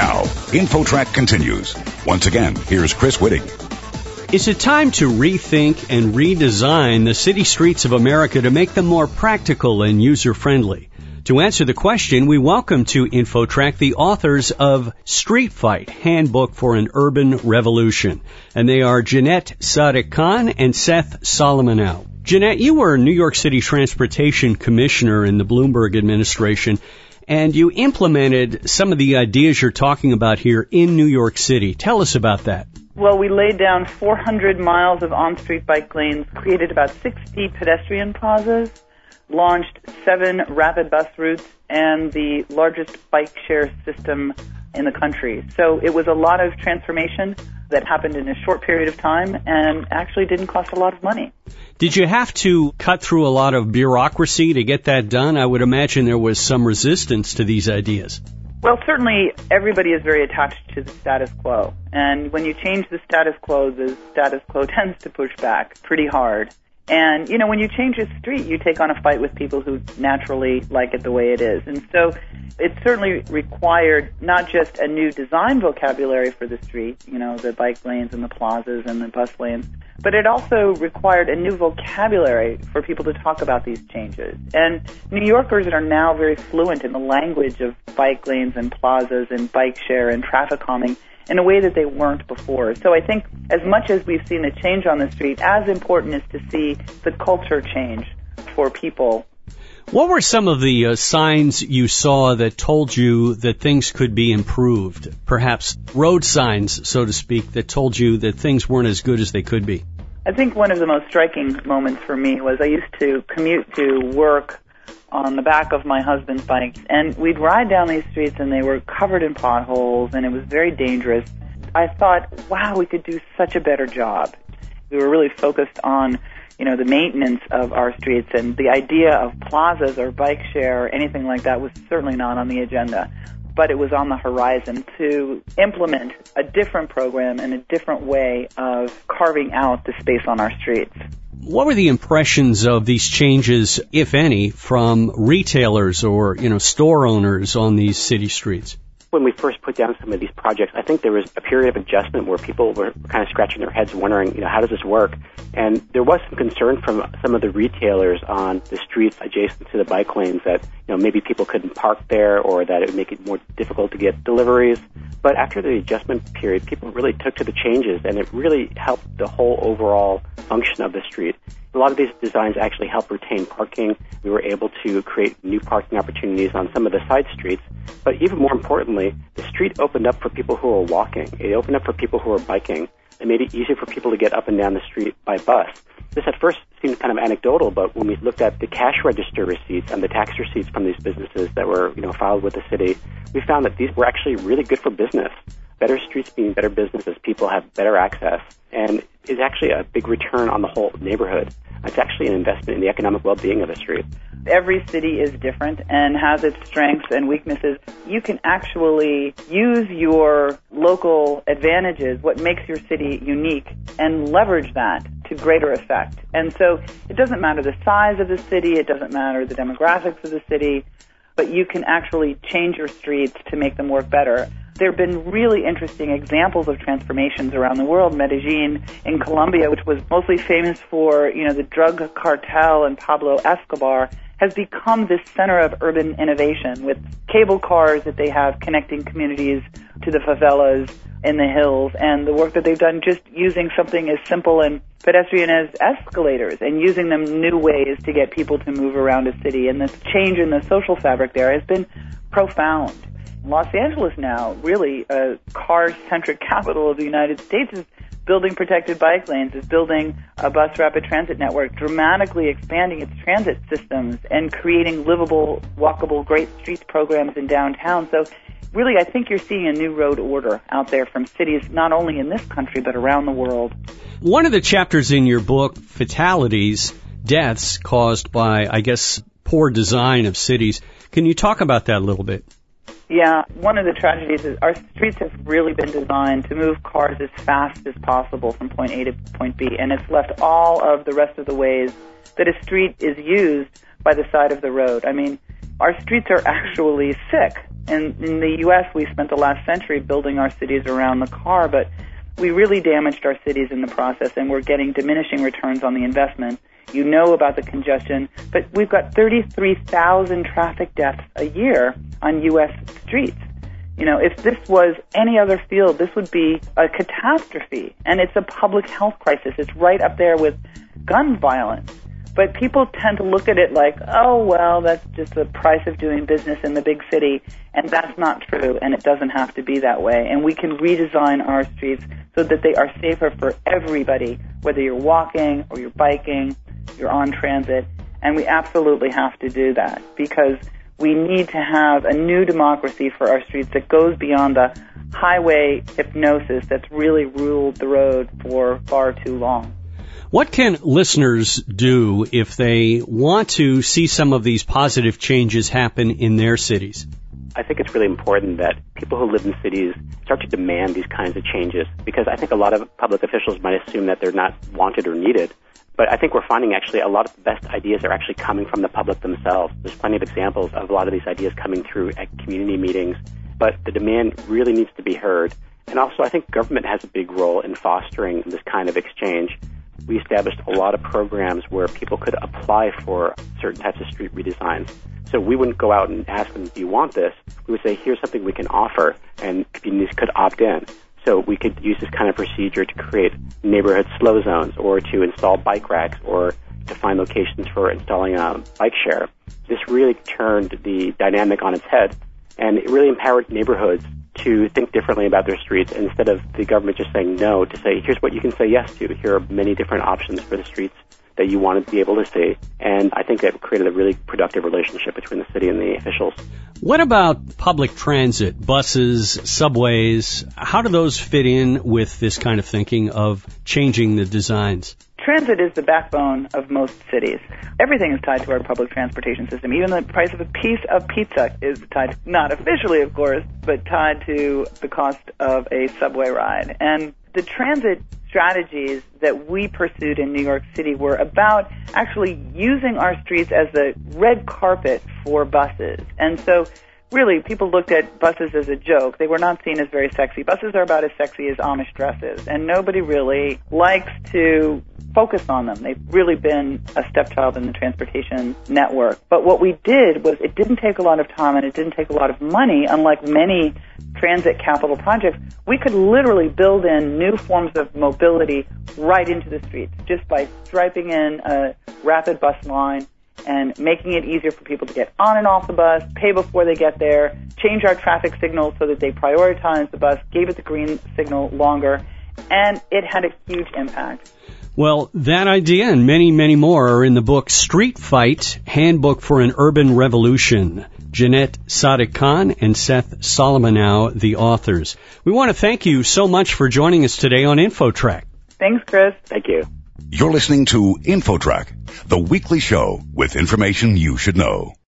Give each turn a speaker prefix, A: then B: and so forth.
A: Now, InfoTrack continues. Once again, here's Chris Whitting.
B: Is it time to rethink and redesign the city streets of America to make them more practical and user friendly? To answer the question, we welcome to InfoTrack the authors of Street Fight, Handbook for an Urban Revolution. And they are Janette Sadik Khan and Seth Solomonow. Janette, you were New York City Transportation Commissioner in the Bloomberg administration, and you implemented some of the ideas you're talking about here in New York City. Tell us about that.
C: Well, we laid down 400 miles of on-street bike lanes, created about 60 pedestrian plazas, launched seven rapid bus routes and the largest bike share system in the country. So it was a lot of transformation that happened in a short period of time and actually didn't cost a lot of money.
B: Did you have to cut through a lot of bureaucracy to get that done? I would imagine there was some resistance to these ideas.
C: Well, certainly everybody is very attached to the status quo. And when you change the status quo, the status quo tends to push back pretty hard. And, you know, when you change a street, you take on a fight with people who naturally like it the way it is. And so it certainly required not just a new design vocabulary for the street, you know, the bike lanes and the plazas and the bus lanes, but it also required a new vocabulary for people to talk about these changes. And New Yorkers are now very fluent in the language of bike lanes and plazas and bike share and traffic calming in a way that they weren't before. So I think as much as we've seen a change on the street, as important is to see the culture change for people.
B: What were some of the uh, signs you saw that told you that things could be improved? Perhaps road signs, so to speak, that told you that things weren't as good as they could be?
C: I think one of the most striking moments for me was I used to commute to work on the back of my husband's bike, and we'd ride down these streets, and they were covered in potholes, and it was very dangerous. I thought, wow, we could do such a better job. We were really focused on, you know, the maintenance of our streets, and the idea of plazas or bike share or anything like that was certainly not on the agenda. But it was on the horizon to implement a different program and a different way of carving out the space on our streets.
B: What were the impressions of these changes, if any, from retailers or, you know, store owners on these city streets?
D: When we first put down some of these projects, I think there was a period of adjustment where people were kind of scratching their heads wondering, you know, how does this work? And there was some concern from some of the retailers on the streets adjacent to the bike lanes that, you know, maybe people couldn't park there or that it would make it more difficult to get deliveries. But after the adjustment period, people really took to the changes and it really helped the whole overall function of the street. A lot of these designs actually help retain parking. We were able to create new parking opportunities on some of the side streets. But even more importantly, the street opened up for people who are walking. It opened up for people who are biking. It made it easier for people to get up and down the street by bus. This at first seemed kind of anecdotal, but when we looked at the cash register receipts and the tax receipts from these businesses that were, you know, filed with the city, we found that these were actually really good for business. Better streets mean better businesses. people have better access and is actually a big return on the whole neighborhood. It's actually an investment in the economic well-being of the street.
C: Every city is different and has its strengths and weaknesses. You can actually use your local advantages, what makes your city unique, and leverage that to greater effect. And so it doesn't matter the size of the city, it doesn't matter the demographics of the city, but you can actually change your streets to make them work better there have been really interesting examples of transformations around the world. Medellin in Colombia, which was mostly famous for, you know, the drug cartel and Pablo Escobar, has become this center of urban innovation with cable cars that they have connecting communities to the favelas in the hills and the work that they've done just using something as simple and pedestrian as escalators and using them new ways to get people to move around a city. And this change in the social fabric there has been profound. Los Angeles now, really a car-centric capital of the United States, is building protected bike lanes, is building a bus rapid transit network, dramatically expanding its transit systems and creating livable, walkable, great streets programs in downtown. So really, I think you're seeing a new road order out there from cities not only in this country, but around the world.
B: One of the chapters in your book, Fatalities, Deaths Caused by, I guess, Poor Design of Cities. Can you talk about that a little bit?
C: Yeah, one of the tragedies is our streets have really been designed to move cars as fast as possible from point A to point B, and it's left all of the rest of the ways that a street is used by the side of the road. I mean, our streets are actually sick And in the U.S., we spent the last century building our cities around the car, but we really damaged our cities in the process, and we're getting diminishing returns on the investment. You know about the congestion, but we've got 33,000 traffic deaths a year on U.S. streets. You know, if this was any other field, this would be a catastrophe. And it's a public health crisis. It's right up there with gun violence. But people tend to look at it like, oh, well, that's just the price of doing business in the big city. And that's not true, and it doesn't have to be that way. And we can redesign our streets so that they are safer for everybody, whether you're walking or you're biking, you're on transit. And we absolutely have to do that because we need to have a new democracy for our streets that goes beyond the highway hypnosis that's really ruled the road for far too long.
B: What can listeners do if they want to see some of these positive changes happen in their cities?
D: I think it's really important that people who live in cities start to demand these kinds of changes because I think a lot of public officials might assume that they're not wanted or needed. But I think we're finding actually a lot of the best ideas are actually coming from the public themselves. There's plenty of examples of a lot of these ideas coming through at community meetings, but the demand really needs to be heard. And also, I think government has a big role in fostering this kind of exchange. We established a lot of programs where people could apply for certain types of street redesigns. So we wouldn't go out and ask them, do you want this? We would say, here's something we can offer, and communities could opt in. So we could use this kind of procedure to create neighborhood slow zones or to install bike racks or to find locations for installing a bike share. This really turned the dynamic on its head and it really empowered neighborhoods to think differently about their streets instead of the government just saying no to say here's what you can say yes to. Here are many different options for the streets that you want to be able to see. And I think it created a really productive relationship between the city and the officials.
B: What about public transit, buses, subways? How do those fit in with this kind of thinking of changing the designs?
C: Transit is the backbone of most cities. Everything is tied to our public transportation system. Even the price of a piece of pizza is tied, not officially, of course, but tied to the cost of a subway ride. And the transit strategies that we pursued in New York City were about actually using our streets as the red carpet for buses. And so really people looked at buses as a joke. They were not seen as very sexy. Buses are about as sexy as Amish dresses, and nobody really likes to focus on them. They've really been a stepchild in the transportation network. But what we did was it didn't take a lot of time and it didn't take a lot of money, unlike many transit capital projects. We could literally build in new forms of mobility right into the streets just by striping in a rapid bus line and making it easier for people to get on and off the bus, pay before they get there, change our traffic signals so that they prioritize the bus, gave it the green signal longer, and it had a huge impact.
B: Well, that idea and many, many more are in the book Street Fight, Handbook for an Urban Revolution. Janette Sadik Khan and Seth Solomonow, the authors. We want to thank you so much for joining us today on InfoTrack.
C: Thanks, Chris.
D: Thank you.
A: You're listening to InfoTrack, the weekly show with information you should know.